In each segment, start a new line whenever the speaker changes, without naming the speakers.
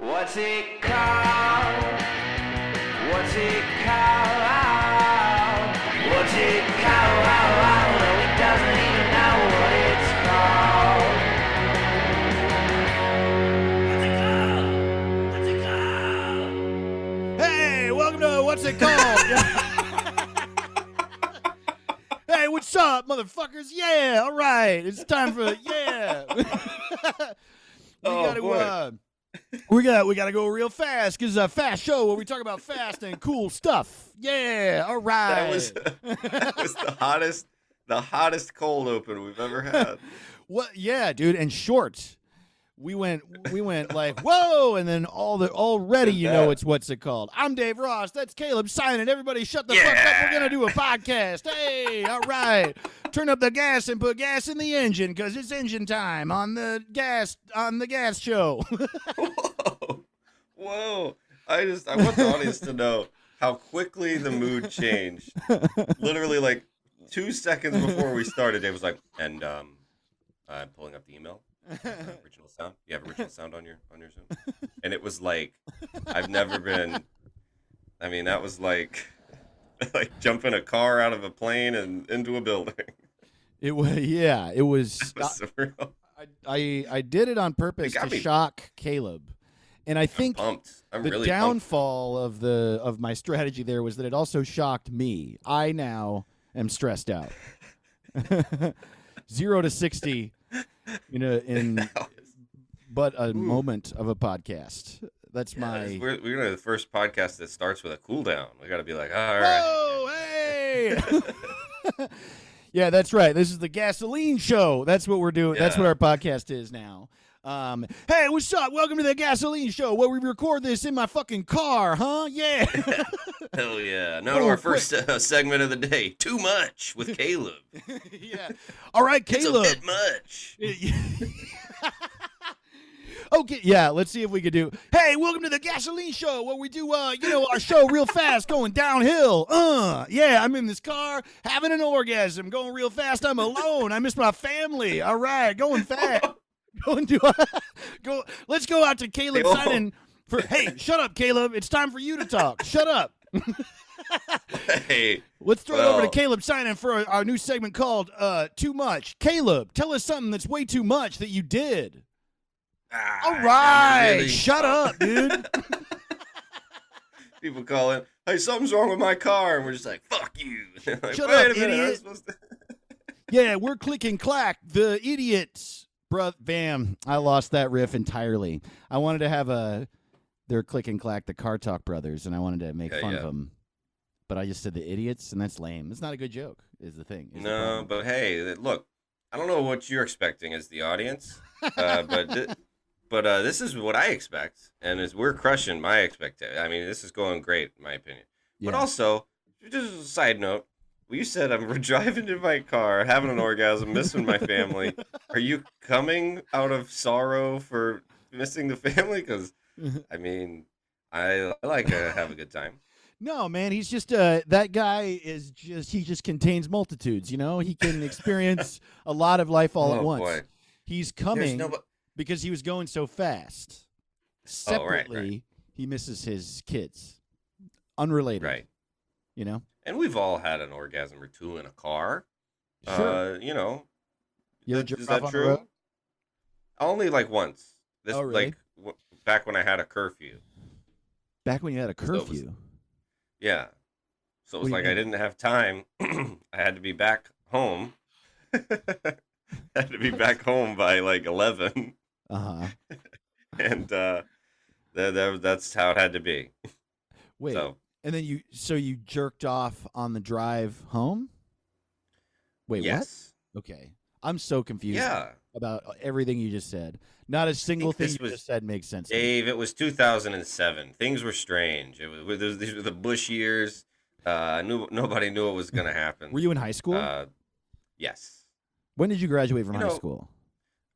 What's it called? What's it called? What's it called? No, he doesn't even know what it's called. What's it called? What's it called?
Hey, welcome to what's it called? hey, what's up, motherfuckers? Yeah, all right. It's time for yeah. we
Oh,
gotta
boy.
uh, we got we gotta go real fast because it's a fast show where we talk about fast and cool stuff. Yeah, all right.
That was that was the hottest the hottest cold open we've ever had.
What? Yeah, dude, and short. We went, we went like whoa, and then all the already, you know, it's what's it called? I'm Dave Ross. That's Caleb Synan. Everybody, shut the fuck up. We're gonna do a podcast. Hey, all right. Turn up the gas and put gas in the engine because it's engine time on the gas on the gas show.
Whoa. Whoa. I just I want the audience to know how quickly the mood changed. Literally like two seconds before we started, Dave was like, and um I'm pulling up the email. Original sound. You have original sound on your on your Zoom. And it was like I've never been I mean, that was like like jumping a car out of a plane and into a building.
it was yeah, it was.
Was.
I, I I did it on purpose
got
to
me-
shock Caleb, and I think
pumped. I'm
the
really pumped.
downfall of the of my strategy there was that it also shocked me. I now am stressed out. Zero to sixty in know, in but a moment of a podcast. That's
Yeah,
my
we're, we're gonna the first podcast that starts with a cool down. We gotta be like, all right.
Whoa, hey! yeah, that's right. This is the gasoline show. That's what we're doing. That's what our podcast is now. Um, hey, what's up? Welcome to the gasoline show where we record this in my fucking car, huh? Yeah.
Hell yeah! Now
Oh,
to our first uh, segment of the day. Too much with Caleb.
yeah. All right, Caleb.
It's a bit much.
okay, yeah, let's see if we could do. Hey, welcome to the gasoline show where we do uh, you know, our show real fast going downhill. Uh, yeah, I'm in this car having an orgasm, going real fast. I'm alone. I miss my family. All right, going fast. Go and do go let's go out to Caleb
oh.
Synan for Hey, shut up, Caleb. It's time for you to talk. Shut up.
Hey,
Let's throw it over to Caleb Synan for our, new segment called uh Too Much. Caleb, tell us something that's way too much that you did.
ah,
All
really-
shut up, dude.
People call in. Hey, something's wrong with my car, and we're just like, "Fuck you!" like,
Shut up,
minute,
idiot.
to-
yeah, we're clicking clack, the idiots. Bruh, bam, I lost that riff entirely. I wanted to have a, they're click and clack, the Car Talk brothers, and I wanted to make
Yeah,
fun of them. But I just said the idiots, and that's lame. It's not a good joke, is the thing. is
No,
problem.
but hey, look, I don't know what you're expecting as the audience, uh, but thi- but uh, this is what I expect, and as we're crushing my expectation. I mean, this is going great, in my opinion. But
Yeah.
also, just a side note, you said I'm driving in my car, having an orgasm, missing my family. Are you coming out of sorrow for missing the family? Because I mean, I, I like to have a good time.
No, man, he's just uh that guy is just he just contains multitudes, you know? He can experience a lot of life all at
Oh,
once.
boy.
He's coming
no, but-
because he was going so fast.
Oh, right, right.
Separately, he misses his kids. Unrelated.
right.
You know?
And we've all had an orgasm or two in a car.
Sure.
Uh, you know,
you ever
Is
jerk
is
off
that true? Only like once. This
Oh, really?
like w- back when I had a curfew.
Back when you had a
So was-
curfew.
Yeah. So it was
What
like I didn't have time. I had to be back home. I had to be back home by like eleven,
Uh-huh.
and uh, that, that that's how it had to be.
Wait.
So
And then you so you jerked off on the drive home? Wait,
yes,
what? Okay. I'm so confused
yeah,
about everything you just said. Not a single thing you
was-
just said makes sense.
Dave. It was 2007. Things were strange. It was those- these were the Bush years. Uh, knew nobody knew what was gonna happen.
Were you in high school?
Uh, yes.
when did you graduate from
you
high
know-
school?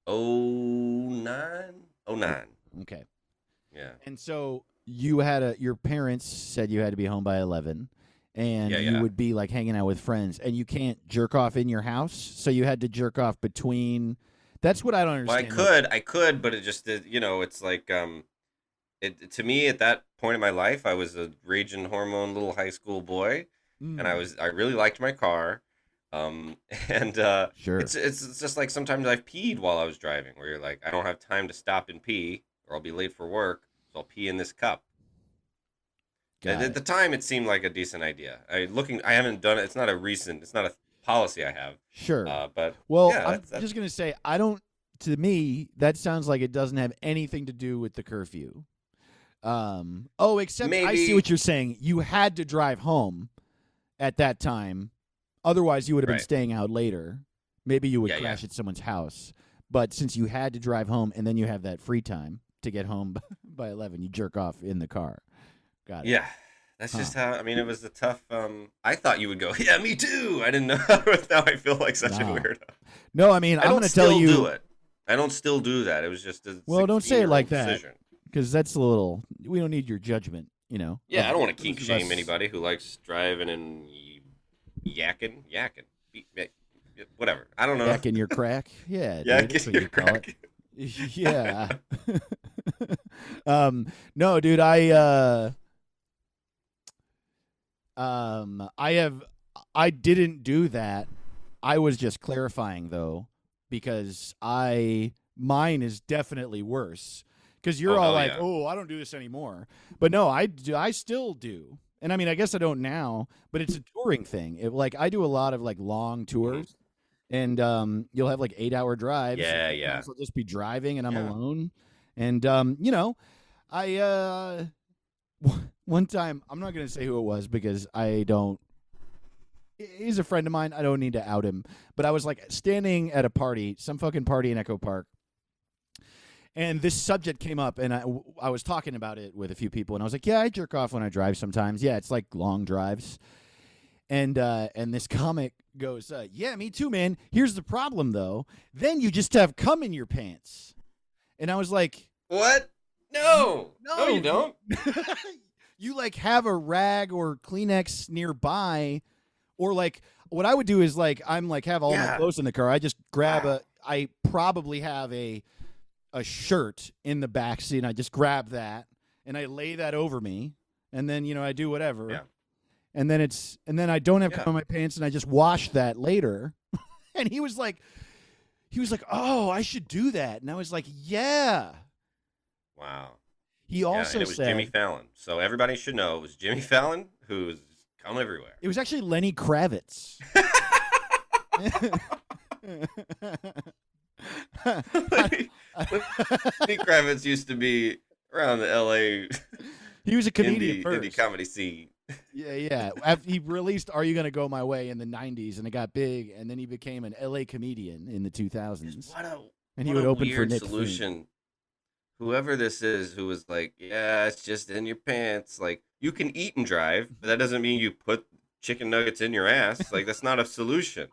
Oh nine. Oh nine.
Okay.
Yeah.
And so you had a your parents said you had to be home by 11 and
Yeah,
you
yeah.
would be like hanging out with friends and you can't jerk off in your house, so you had to jerk off between That's what I don't
Well, I could, I could, but it just, you know, it's like, um, it to me at that point in my life, I was a raging hormone little high school boy,
Mm,
and I was I really liked my car, um, and uh,
sure.
it's, it's it's just like sometimes I've peed while I was driving, where you're like, I don't have time to stop and pee, or I'll be late for work, so I'll pee in this cup.
Got
At,
it.
the time, it seemed like a decent idea. I looking, I haven't done it. It's not a recent. It's not a policy I have.
Sure.
Uh, but
well,
yeah,
I'm
that's- that's-
just gonna say I don't. To me, that sounds like it doesn't have anything to do with the curfew. Um. Oh, except I see what you're saying. You had to drive home at that time, otherwise you would have been
Right.
staying out later. Maybe you would
Yeah, yeah.
crash at someone's house. But since you had to drive home and then you have that free time to get home by eleven, you jerk off in the car. Got it.
yeah, that's
Huh.
just how. I mean, it was a tough. Um, I thought you would go. Yeah, me too. I didn't know. now I feel like such a weirdo.
No, I mean
I
I'm
don't
gonna
still
tell you.
do it. I don't still do that. It was just a.
Well, don't say it
16-year-old
like that. Because that's a little. We don't need your judgment, you know.
Yeah,
of
I don't want to kink shame
us-
anybody who likes driving and yakking, yakking, whatever. I don't know.
Back in your crack, yeah,
Yakking your
you call it.
crack.
yeah. um, no, dude, I uh, um, I have, I didn't do that. I was just clarifying though, because I mine is definitely worse. Because you're
Oh,
all like,
yeah.
"Oh, I don't do this anymore," but no, I do. I still do, and I mean, I guess I don't now, but it's a touring thing. It, like I do a lot of like long tours, and um, you'll have like eight hour drives.
Yeah, yeah.
I'll just be driving and I'm
Yeah.
alone, and um, you know, I uh, one time I'm not gonna say who it was because I don't. He's a friend of mine. I don't need to out him, but I was like standing at a party, some fucking party in Echo Park, and this subject came up, and I, I was talking about it with a few people, and I was like, "Yeah, I jerk off when I drive sometimes. Yeah, it's like long drives." And uh, and this comic goes, uh, "Yeah, me too, man. Here's the problem, though. Then you just have cum in your pants." And I was like,
What? No.
No,
No,
you-
don't.
"You like have a rag or Kleenex nearby, or like what I would do is like I'm like have all my clothes in the car. I just grab ah. a. I probably have a a shirt in the back seat. And I just grab that and I lay that over me, and then you know I do whatever.
Yeah.
And then it's and then I don't have
Yeah.
in my pants, and I just wash that later. and he was like, he was like, "Oh, I should do that," and I was like, "Yeah."
Wow.
He
Yeah,
also
and it was
said
Jimmy Fallon. So everybody should know it was Jimmy Fallon who's come everywhere.
it was actually Lenny Kravitz.
Lenny Kravitz used to be around the L.A.
he was a comedian
indie,
first.
indie comedy scene.
Yeah, yeah. After he released "Are You Gonna Go My Way" in the '90s, and it got big, and then he became an LA comedian in the 2000s,
What a
and he would open for Nick
solution. Whoever this is, who was like, "Yeah, it's just in your pants." Like you can eat and drive, but that doesn't mean you put chicken nuggets in your ass. Like that's not a solution.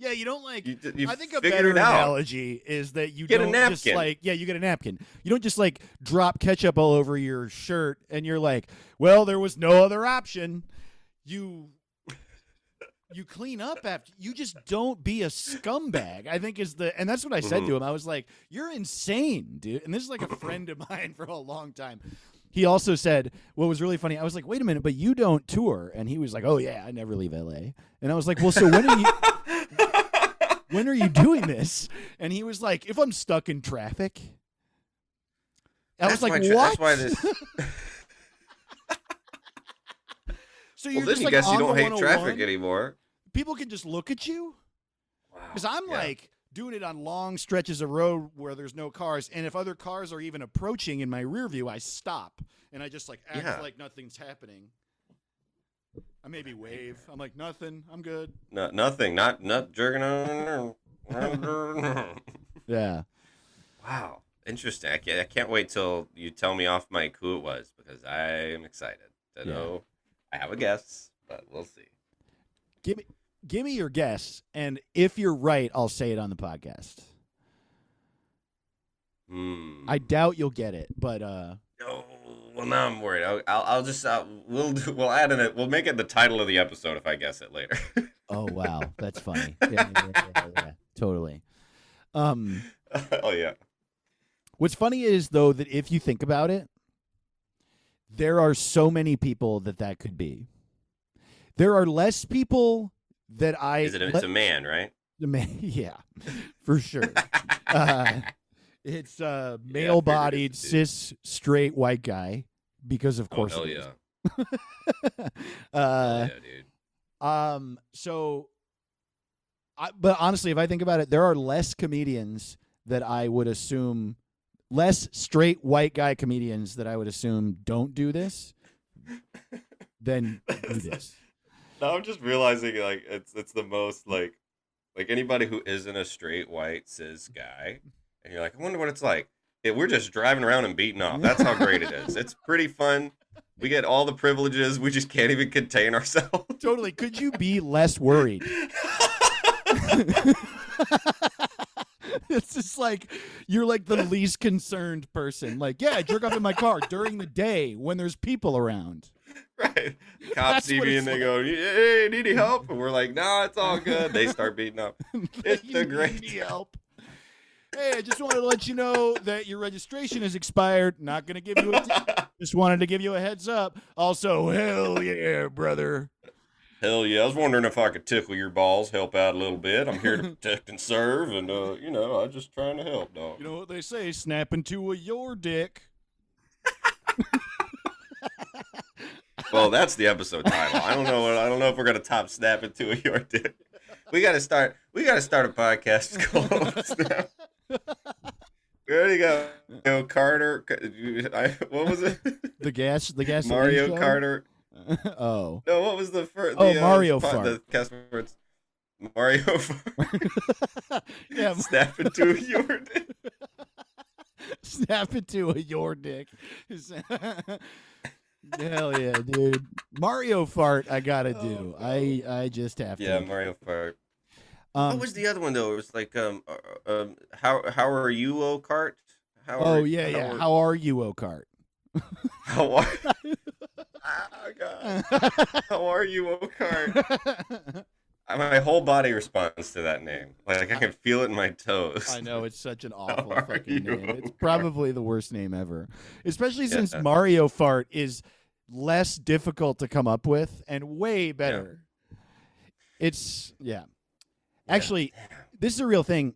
Yeah, you don't like.
You, you
I think a better analogy is that you
Get a
don't just
napkin.
like yeah, you get a napkin. You don't just like drop ketchup all over your shirt and you're like, well, there was no other option. You you clean up after you just don't be a scumbag. I think is the and that's what I said
Mhm.
to him. I was like, you're insane, dude. And this is like a friend of mine for a long time. He also said what was really funny. I was like, wait a minute, but you don't tour, and he was like, oh yeah, I never leave L.A. And I was like, well, so when are you? When are you doing this? And he was like, if I'm stuck in traffic. I was
That's
like,
why tra-
what?
That's why this.
so you're
well, then
just
you
like
guess you don't hate traffic anymore.
People can just look at you
Wow.
because I'm
Yeah.
like doing it on long stretches of road where there's no cars, and if other cars are even approaching in my rear view, I stop and I just like act
Yeah.
like nothing's happening. I maybe wave. I'm like nothing. I'm good.
no, nothing. Not not jerking on.
Yeah.
wow, interesting. I can't, I can't wait till you tell me off mic who it was because I am excited to
Yeah.
know. I have a guess, but we'll see.
Give me give me your guess, and if you're right, I'll say it on the podcast.
Hmm.
I doubt you'll get it, but uh
No, well now I'm worried. I'll, I'll, I'll just uh, we'll do, we'll add in it. We'll make it the title of the episode if I guess it later.
oh wow, that's funny. Yeah, yeah, yeah, totally. Um
oh yeah.
What's funny is though that if you think about it, there are so many people that that could be. There are less people that I.
Is it? A, it's a man, right?
The man, yeah, for sure. uh, it's a male-bodied,
figured it,
cis, straight white guy, because of
Oh
course.
hell
it is.
yeah!
uh,
Hell yeah, dude.
um. So, I, but honestly, if I think about it, there are less comedians that I would assume, less straight white guy comedians that I would assume don't do this than do this.
Now I'm just realizing like it's it's the most like like anybody who isn't a straight white cis guy, and you're like, I wonder what it's like. Yeah, we're just driving around and beating off. That's how great it is. It's pretty fun. We get all the privileges. We just can't even contain ourselves.
Totally. Could you be less worried? it's just like you're like the least concerned person. Like, yeah, I jerk off in my car during the day when there's people around.
right? Cops
That's
see me and they go, "Hey, need any help?" And we're like, "Nah, it's all good." They start beating up. It's the great
help. Hey, I just wanted to let you know that your registration is expired. Not gonna give you a. Just wanted to give you a heads up. Also, hell yeah, brother.
Hell yeah! I was wondering if I could tickle your balls, help out a little bit. I'm here to protect and serve, and uh, you know, I'm just trying to help, dog.
You know what they say? Snap into a your dick.
Well, that's the episode title. I don't know. what- I don't know if we're gonna top snap into a your dick. We gotta start. We gotta start a podcast called Snap. We already got you know Carter. I, what was it?
The gas, the gas.
Mario Carter.
oh,
No, what was the first?
Oh,
the,
Mario
uh,
Fart.
The cast words. Mario Fart.
yeah.
Snap into your dick.
Snap into a your dick. Hell yeah, dude. Mario fart. I gotta do.
Oh,
I I just have to.
Yeah, Mario Fart.
Um,
what was the other one though? It was like um uh, um how how are you, O Cart? How
oh
are,
yeah,
how
yeah.
Are,
How are you, Okart?
how are oh, God. How are you, O Cart? My whole body responds to that name. Like I can feel it in my toes.
I know it's such an awful
are
fucking name. It's probably the worst name ever, especially since Mario fart is less difficult to come up with and way better. It's yeah.
Yeah.
Actually, this is a real thing.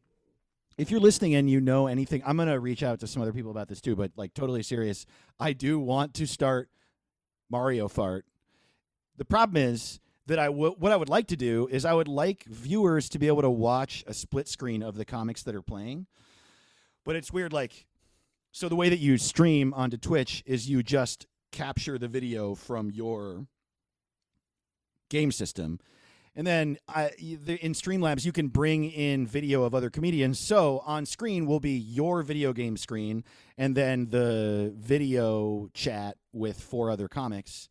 If you're listening and you know anything, I'm gonna reach out to some other people about this too. But like, totally serious. I do want to start Mario Fart. The problem is that I w- what I would like to do is I would like viewers to be able to watch a split screen of the comics that are playing. But it's weird, like, so the way that you stream onto Twitch is you just capture the video from your game system. And then uh, I, in Streamlabs, you can bring in video of other comedians. So on screen will be your video game screen, and then the video chat with four other comics.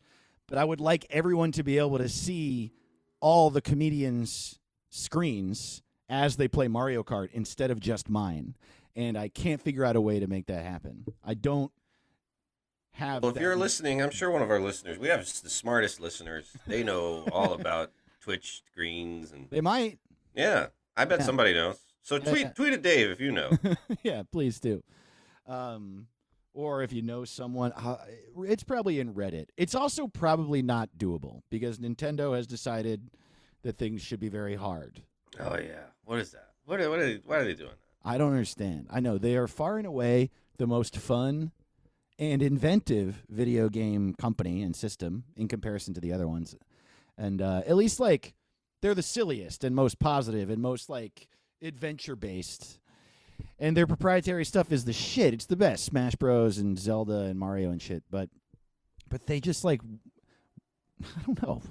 But I would like everyone to be able to see all the comedians' screens as they play Mario Kart instead of just mine. And I can't figure out a way to make that happen. I don't have.
Well, if you're
much-
listening, I'm sure one of our listeners. We have the smartest listeners. They know all about Twitch screens and
they might.
yeah. I bet
Yeah.
somebody knows. So tweet tweet at Dave if you know.
yeah, please do. Um, or if you know someone, uh, it's probably in Reddit. It's also probably not doable because Nintendo has decided that things should be very hard.
Oh yeah. What is that? What are, what are they, why are they doing that?
I don't understand. I know they are far and away the most fun and inventive video game company and system in comparison to the other ones. And uh, at least like they're the silliest and most positive and most like adventure based. And their proprietary stuff is the shit. It's the best. Smash Bros and Zelda and Mario and shit. But but they just like I don't know.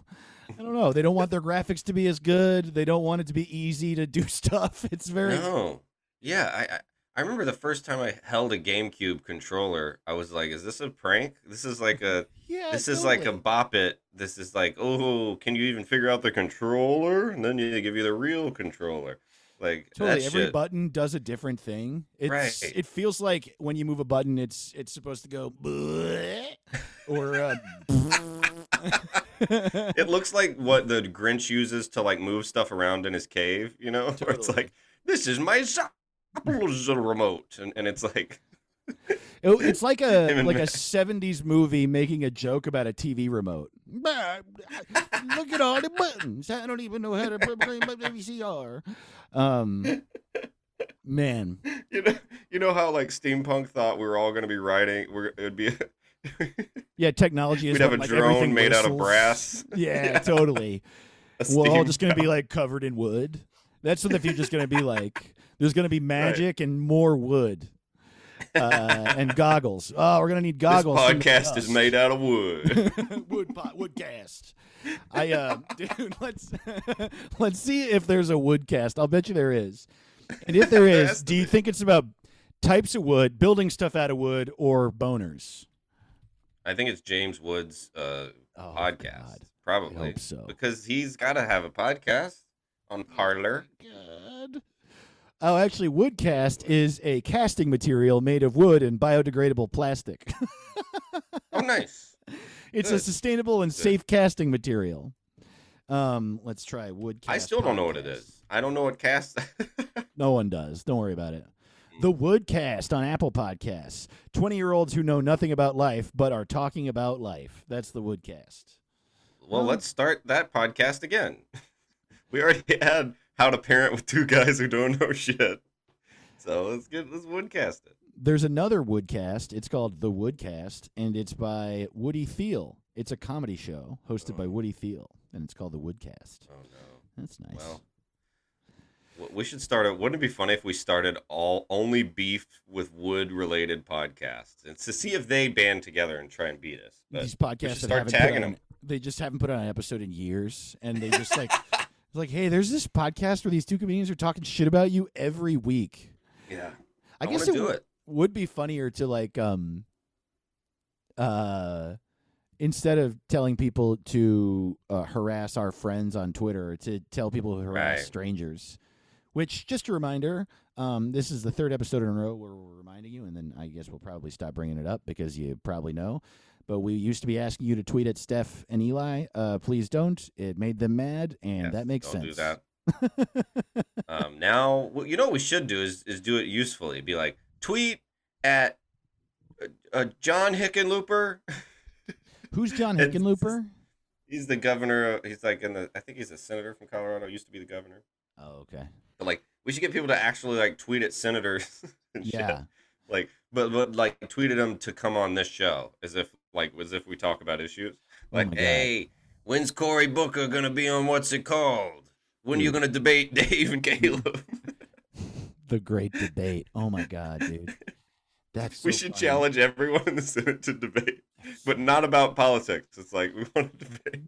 I don't know. They don't want their graphics to be as good. They don't want it to be easy to do stuff. It's very
No. Yeah, I, I remember the first time I held a GameCube controller, I was like, "Is this a prank? This is like a
yeah.
this is like a bop it. This is like, oh, can you even figure out the controller? And then they give you the real controller. Like
Totally, every
shit.
button does a different thing. It's
Right.
it feels like when you move a button, it's it's supposed to go or uh,
it looks like what the Grinch uses to like move stuff around in his cave, you know? Where it's like, this is my Zappos remote. And, and it's like,
It- it's like a like a '70s movie making a joke about a TV remote. Look at all the buttons. I don't even know how to play my VCR. Um, man,
You know, you know how like steampunk thought we were all going to be riding. We're it'd be
yeah, technology is
we'd have a
like,
drone made out of brass.
Yeah, totally. We're all just gonna be like covered in wood. That's what the future's gonna be like. There's gonna be magic and more wood. Uh, and goggles. Oh, we're gonna need goggles. the
podcast is made out of wood.
wood pot, woodcast. I uh, dude, let's let's see if there's a woodcast. I'll bet you there is. And if there is, do you think it's about types of wood, building stuff out of wood, or boners?
I think it's James Woods' uh,
Oh,
podcast,
God.
Probably
so.
because he's got to have a podcast on Parler.
God. Oh, actually, woodcast is a casting material made of wood and biodegradable plastic.
Oh, nice.
it's a sustainable and
Good.
safe casting material. Um, let's try woodcast.
I still don't know what it is. I don't know what cast.
No one does. Don't worry about it. The Woodcast on Apple Podcasts. 20 year olds who know nothing about life but are talking about life. That's the Woodcast.
well,
Oh.
let's start that podcast again. We already had how to parent with two guys who don't know shit. So let's get let's woodcast it.
There's another Woodcast. It's called The Woodcast, and it's by Woody Thiel. It's a comedy show hosted by
Oh.
Woody Thiel, and it's called The Woodcast.
Oh no.
That's nice.
Well, we should start it. Wouldn't it be funny if we started all only beef with wood related podcasts and to see if they band together and try and beat us? But
These podcasts
start tagging
on,
them.
they just haven't put on an episode in years, and they just like, it's like, hey, there's this podcast where these two comedians are talking shit about you every week.
yeah,
I,
I,
guess it w-
it.
would be funnier to like um uh instead of telling people to uh, harass our friends on Twitter to tell people to harass
Right.
strangers. Which just a reminder, um this is the third episode in a row where we're reminding you and then I guess we'll probably stop bringing it up because you probably know. But we used to be asking you to tweet at Steph and Eli. Uh please don't. It made them mad and
Yes,
that makes
don't
sense.
do that. um, now, what you know what we should do is is do it usefully. Be like tweet at uh, uh, John Hickenlooper.
Who's John Hickenlooper?
He's the governor. Of, he's like in the. I think he's a senator from Colorado. Used to be the governor.
Oh, okay.
But like, we should get people to actually like tweet at senators. and shit.
Yeah.
Like, but but like tweeted them to come on this show as if like as if we talk about issues.
Oh
Like,
God.
hey, when's Cory Booker gonna be on what's it called? When are you gonna debate Dave and Caleb?
the great debate. Oh my god, dude. That's
we should
funny.
challenge everyone in the Senate to debate, but not about politics. It's like we want to debate.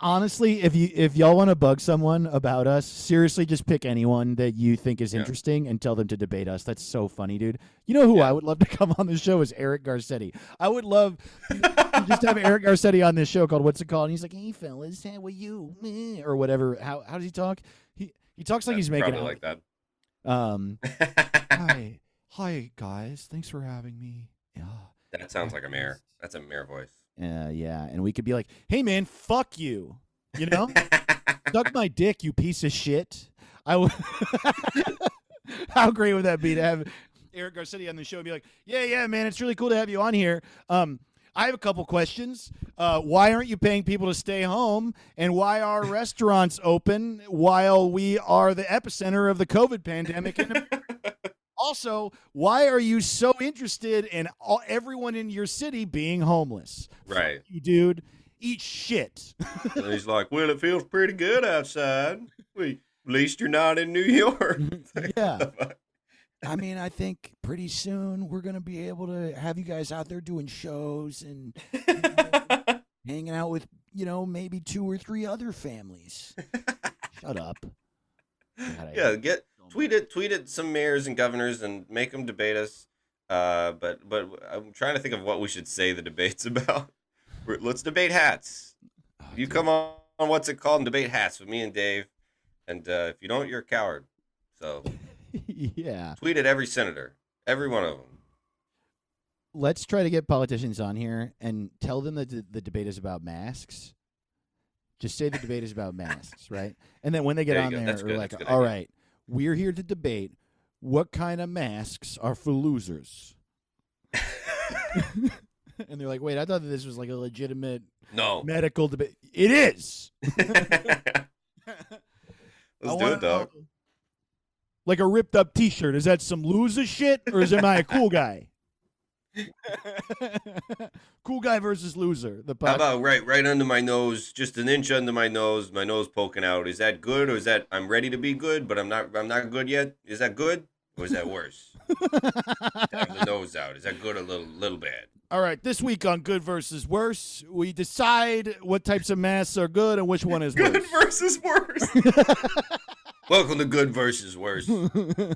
Honestly, if you if y'all want to bug someone about us, seriously, just pick anyone that you think is
Yeah.
interesting and tell them to debate us. That's so funny, dude. You know who
Yeah.
I would love to come on this show is Eric Garcetti. I would love just have Eric Garcetti on this show called What's It Called? And he's like, "Hey fellas, how are you?" Meh," or whatever. How how does he talk? He he talks like he's making out.
like
Um, hi, hi guys, thanks for having me. Yeah.
that sounds like a mayor. That's a mayor voice.
Uh, yeah, and we could be like, "Hey, man, fuck you," you know, suck my dick, you piece of shit. I would. How great would that be to have Eric Garcetti on the show and be like, "Yeah, yeah, man, it's really cool to have you on here." Um, I have a couple questions. Uh, why aren't you paying people to stay home? And why are restaurants open while we are the epicenter of the COVID pandemic? Also, why are you so interested in all, everyone in your city being homeless?
right.
you dude. Eat shit.
And he's like, "Well, it feels pretty good outside. We, at least you're not in New York."
yeah. I mean, I think pretty soon we're gonna be able to have you guys out there doing shows and you know, hanging out with, you know, maybe two or three other families. Shut up. God,
yeah, get. Tweet it, tweet it some mayors and governors and make them debate us. Uh, but but I'm trying to think of what we should say the debates about. We're- Let's debate hats.
Oh,
You
dude.
come on, on what's it called and debate hats with me and Dave. And uh, if you don't, you're a coward. So
yeah.
tweet at every senator, every one of them.
Let's try to get politicians on here and tell them that the, the debate is about masks. Just say the debate is about masks, right? And then when they get
There
on
go.
there,
That's
we're
good.
like, all
idea."
right, we're here to debate what kind of masks are for losers. and they're like, "Wait, I thought that this was like a legitimate
No.
medical debate." It is.
Let's do it, dog.
know- Like a ripped up T-shirt. Is that some loser shit, or is am I a cool guy? cool guy versus loser. The
How
pod-
about right, right under my nose, just an inch under my nose, my nose poking out. Is that good, or is that I'm ready to be good, but I'm not, I'm not good yet? Is that good, or is that worse? Have the nose out. Is that good or little, little bad?
All right, this week on Good versus Worse, we decide what types of masks are good and which one is
Good
worse.
versus worse. Welcome to good versus worse.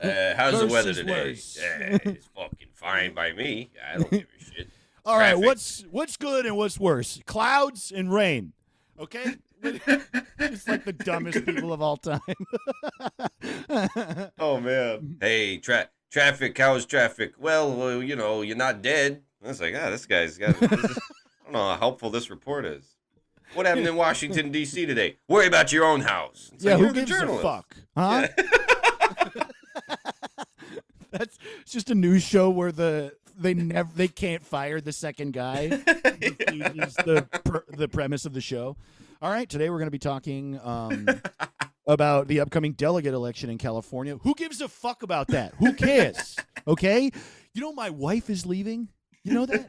Uh, how's the weather
Versus
today?
worse.
Yeah, it's fucking fine by me. I don't give a shit.
All right,
Traffic.
what's what's good and what's worse? Clouds and rain. Okay? it's like the dumbest people of all time.
Oh man. Hey, tra- traffic. How's traffic? Well, well, you know, you're not dead. I was like, ah, this guy's got. This is, I don't know how helpful this report is. What happened in Washington D.C. today? Worry about your own house. It's
yeah,
like,
who gives a
journalist.
fuck? Huh? That's it's just a news show where the they never they can't fire the second guy. The the premise of the show. All right, today we're going to be talking um, about the upcoming delegate election in California. Who gives a fuck about that? Who cares? Okay, you know my wife is leaving. You know that?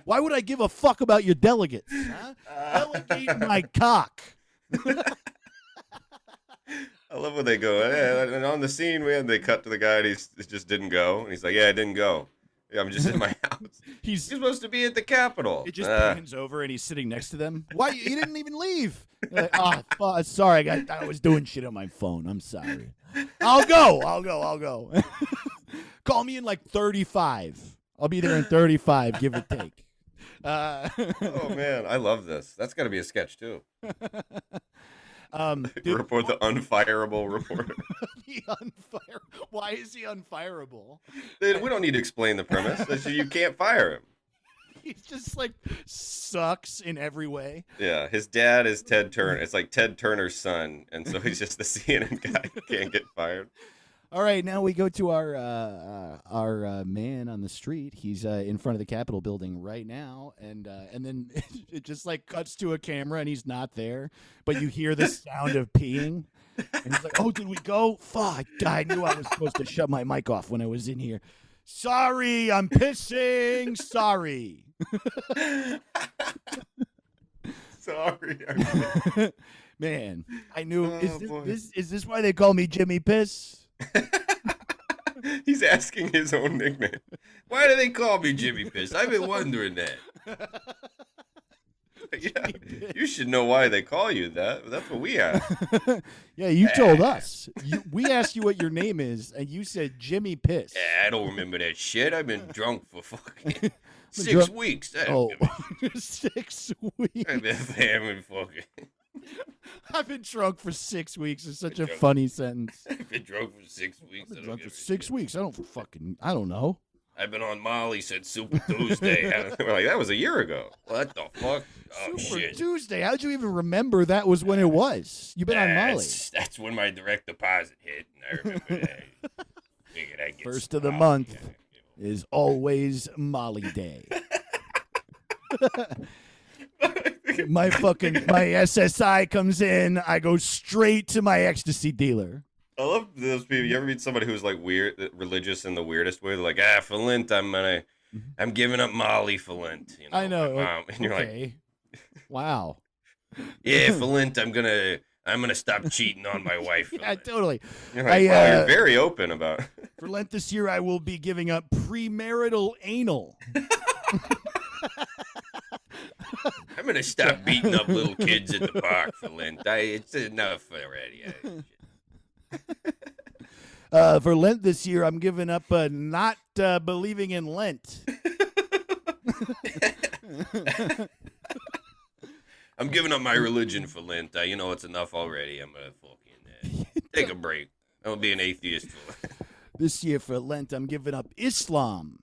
Why would I give a fuck about your delegates? Huh? Delegate my cock.
I love when they go. And on the scene, man, they cut to the guy and he's, he just didn't go. And he's like, "Yeah, I didn't go. Yeah, I'm just in my house.
He's
You're supposed to be at the Capitol."
It just
Uh,
pans over and he's sitting next to them. Why you didn't even leave? Like, oh, fu- sorry, I got I was doing shit on my phone. I'm sorry. I'll go. I'll go. I'll go. Call me in like 35. I'll be there in 35, give or take. Uh,
oh man, I love this. That's got to be a sketch too.
um, dude,
Report the unfireable reporter.
the unfire. Why is he unfireable?
Dude, we don't need to explain the premise. That's- You can't fire him.
He's just like sucks in every way.
Yeah, his dad is Ted Turner. It's like Ted Turner's son, and so he's just the CNN guy can't get fired.
All right, now we go to our uh, uh, our uh, man on the street. He's uh, in front of the Capitol building right now, and uh, and then it just like cuts to a camera, and he's not there, but you hear the sound of peeing, and he's like, "Oh, did we go? Fuck! I knew I was supposed to shut my mic off when I was in here. Sorry, I'm pissing. Sorry."
Sorry.
Man, I knew. is,
Oh,
this, this is this why they call me Jimmy Piss?
he's asking his own nickname. Why do they call me Jimmy Piss? I've been wondering that. yeah, you should know why they call you that. That's what we ask.
yeah, you told us. You, we asked you what your name is, and you said Jimmy Piss.
Yeah, I don't remember that shit. I've been drunk for fucking six
drunk-
weeks. I
Oh,
don't give a-
six
I've
weeks.
been having fucking.
I've been drunk for six weeks. It's such a
drunk.
funny sentence.
I've been drunk for six weeks.
I've been drunk for six
shit.
weeks. I don't fucking. I don't know.
I've been on Molly since Super Tuesday. We're like, that was a year ago. What the fuck? Oh
Super
shit.
Tuesday. How'd you even remember that was when it was? You've been on Molly.
That's, that's when my direct deposit hit, and I remember that. Get
First of the
Molly.
month. Is always Molly Day. My fucking my SSI comes in. I go straight to my ecstasy dealer.
I love those people. You ever meet somebody who's like weird, religious in the weirdest way? They're like, ah, for Lent, I'm gonna, I'm giving up Molly for Lent. You know,
Mm-hmm. I know.
mom. And you're like,
wow.
yeah, for Lent, I'm gonna, I'm gonna stop cheating on my wife.
Yeah,
Lent.
totally.
You're like,
I,
wow,
uh,
you're very open about.
For Lent this year, I will be giving up premarital anal.
I'm gonna stop beating up little kids at the park for Lent. I, it's enough already. I-
Uh, for Lent this year, I'm giving up uh, not uh, believing in Lent.
I'm giving up my religion for Lent. Uh, you know, it's enough already. I'm gonna fucking take a break. I'm gonna be an atheist. For
This year for Lent, I'm giving up Islam.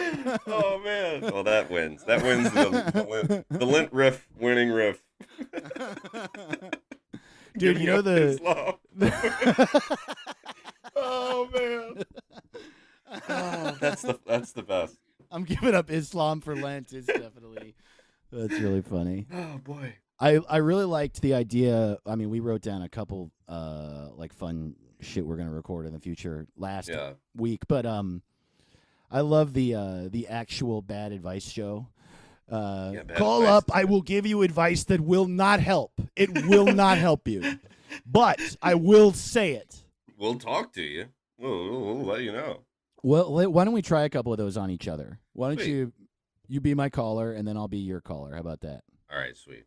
oh man! Well, that wins. That wins the, the, lint, the lint riff winning riff.
Dude, you know the.
oh man! That's the that's the best.
I'm giving up Islam for Lent. It's definitely that's really funny.
Oh boy.
I, I really liked the idea. I mean, we wrote down a couple uh like fun shit we're gonna record in the future last
yeah.
week, but um, I love the uh the actual bad advice show. Uh,
Yeah,
call
advice
up. I will give you advice that will not help. It will not help you, but I will say it.
We'll talk to you. We'll, we'll, we'll let you know.
Well, why don't we try a couple of those on each other? Why don't
Sweet.
you you be my caller and then I'll be your caller? How about that?
All right, sweet.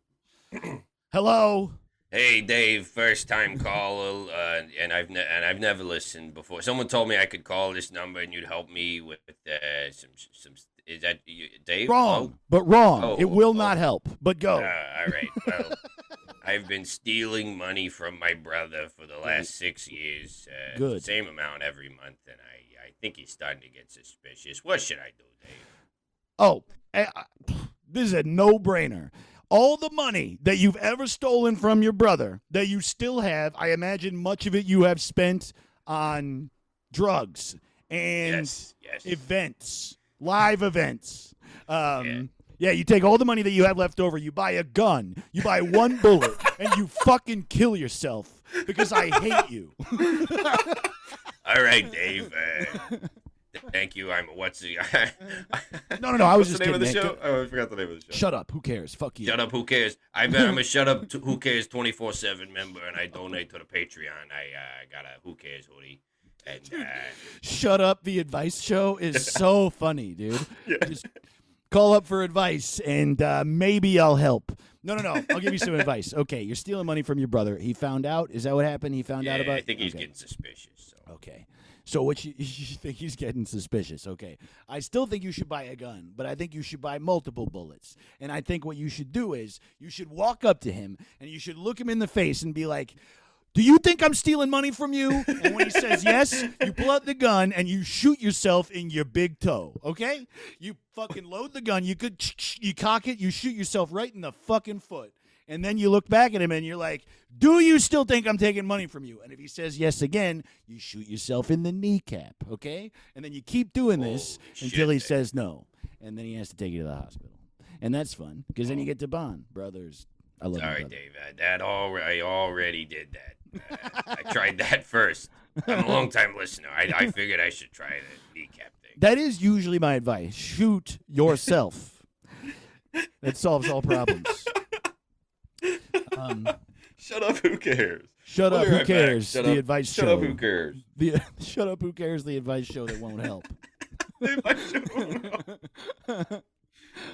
Hello.
Hey, Dave, first time caller, uh, and I've ne- and I've never listened before. Someone told me I could call this number and you'd help me with uh, some some. Is that you, Dave?
Wrong, but wrong.
Oh,
it will
oh.
not help. But
Oh,
go.
uh, all right. Well, I've been stealing money from my brother for the last six years. Uh,
Good.
Same amount every month, and I I think he's starting to get suspicious. What should I do, Dave?
Oh, eh, uh, this is a no-brainer. All the money that you've ever stolen from your brother that you still have, I imagine much of it you have spent on drugs and
yes, yes.
events, live events. Um, yeah. you take all the money that you have left over, you buy a gun, you buy one bullet, and you fucking kill yourself because I hate you.
All right, Dave. Uh, thank you. I'm what's the
No, no, no. I was
what's
just
the name of the
kidding,
show? Oh, I forgot the name of the show.
Shut up. Who cares? Fuck you.
Shut up. Who cares? I've, I'm a shut up. To, who cares? Twenty four seven member, and I donate to the Patreon. I uh, got a who cares hoodie, and uh,
Shut up. The advice show is so funny, dude.
yeah.
Just call up for advice and uh, maybe I'll help. No, no, no. I'll give you some advice. Okay, you're stealing money from your brother. He found out. Is that what happened? He found out
Yeah,
about.
I think he's
okay.
getting suspicious. So
Okay. So what you, you think he's getting suspicious? Okay. I still think you should buy a gun, but I think you should buy multiple bullets. And I think what you should do is you should walk up to him and you should look him in the face and be like, "Do you think I'm stealing money from you?" And when he says yes, you pull out the gun and you shoot yourself in your big toe. Okay? You fucking load the gun. You could you cock it. You shoot yourself right in the fucking foot. And then you look back at him and you're like, Do you still think I'm taking money from you? And if he says yes again, you shoot yourself in the kneecap, okay? And then you keep doing this
Holy
until he says no. And then he has to take you to the hospital. And that's fun because then you get to bond. Brothers. I love
sorry,
brother.
Dave. That all I already did that. Uh, I tried that first. I'm a long time listener. I, I figured I should try the kneecap thing.
That is usually my advice. Shoot yourself. that solves all problems. Um,
Shut up. Who cares?
shut
We'll
up. Who
right
cares?
Shut
the
up.
advice
Shut
show.
up. Who cares?
The shut up. Who cares? The advice show that won't help.
oh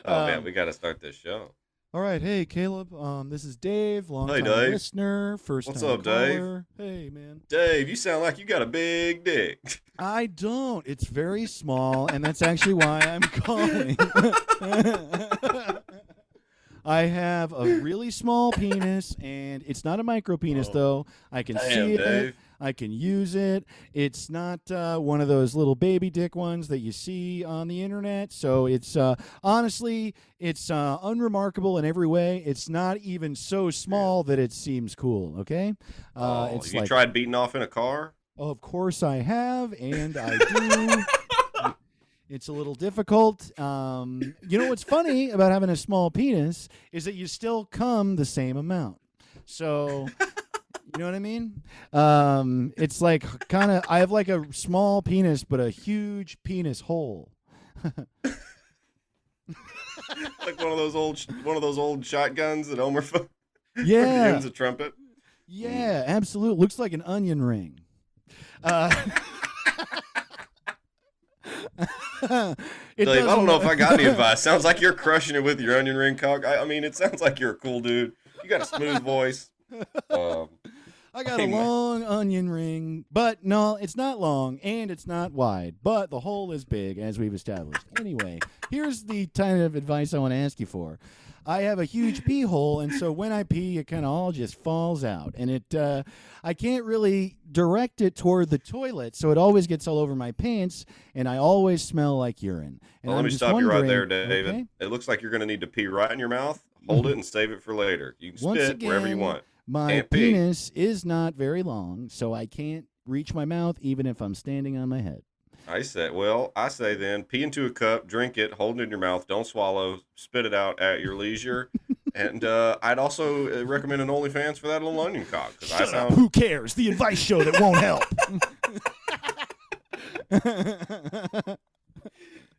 Um,
man, we got to start this show.
All right, hey Caleb. Um, this is Dave, long time
Dave.
listener, first
What's
time
up, Dave?
Hey man,
Dave, you sound like you got a big dick.
I don't. It's very small, and that's actually why I'm calling. I have a really small penis, and it's not a micro penis
Oh.
though. I can see it.
Dave.
I can use it. It's not uh, one of those little baby dick ones that you see on the internet. So it's uh, honestly, it's uh, unremarkable in every way. It's not even so small that it seems cool. Okay, uh,
oh, you
like,
tried beating off in a car?
of course I have, and I do. It's a little difficult. Um, you know what's funny about having a small penis is that you still come the same amount. So, you know what I mean? Um, it's like kind of I have like a small penis, but a huge penis hole.
like one of those old, one of those old shotguns that Elmer fu-
Yeah,
use a trumpet.
yeah, absolutely. Looks like an onion ring. Uh,
Dave, I don't know if I got any advice. Sounds like you're crushing it with your onion ring cock. I, I mean, it sounds like you're a cool dude. You got a smooth voice. Um,
I got a long onion ring, but no, it's not long and it's not wide, but the hole is big, as we've established. Anyway, here's the kind of advice I want to ask you for. I have a huge pee hole, and so when I pee, it kind of all just falls out, and it uh, I can't really direct it toward the toilet, so it always gets all over my pants, and I always smell like urine. And
well, let
I'm
me
just
stop you right there, David.
okay?
It looks like you're going to need to pee right in your mouth. Hold it and save it for later. You can
Once
spit wherever you want.
My
Can't pee.
penis is not very long, so I can't reach my mouth even if I'm standing on my head.
I say, well, I say then, pee into a cup, drink it, hold it in your mouth, don't swallow, spit it out at your leisure. and uh, I'd also uh, recommend an OnlyFans for that little onion cock because I
Shut up. Who cares? The advice show that won't help.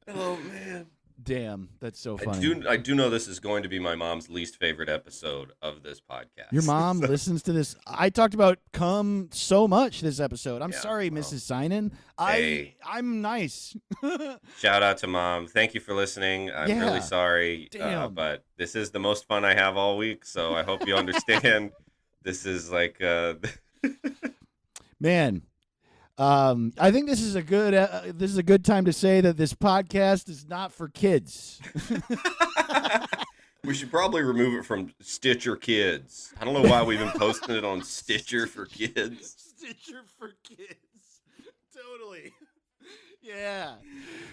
Oh man.
Damn, that's so
I
funny.
do I do know this is going to be my mom's least favorite episode of this podcast.
Your mom listens to this. I talked about cum so much this episode. I'm
Yeah,
sorry,
well.
Mrs. Synan. I
Hey.
I'm nice.
Shout out to mom. Thank you for listening. I'm
Yeah.
really sorry, uh, but this is the most fun I have all week, so I hope you understand. this is like uh
Man, um, I think this is a good uh, this is a good time to say that this podcast is not for kids.
we should probably remove it from Stitcher Kids. I don't know why we've been posting it on Stitcher for kids.
Stitcher for kids. Totally. Yeah.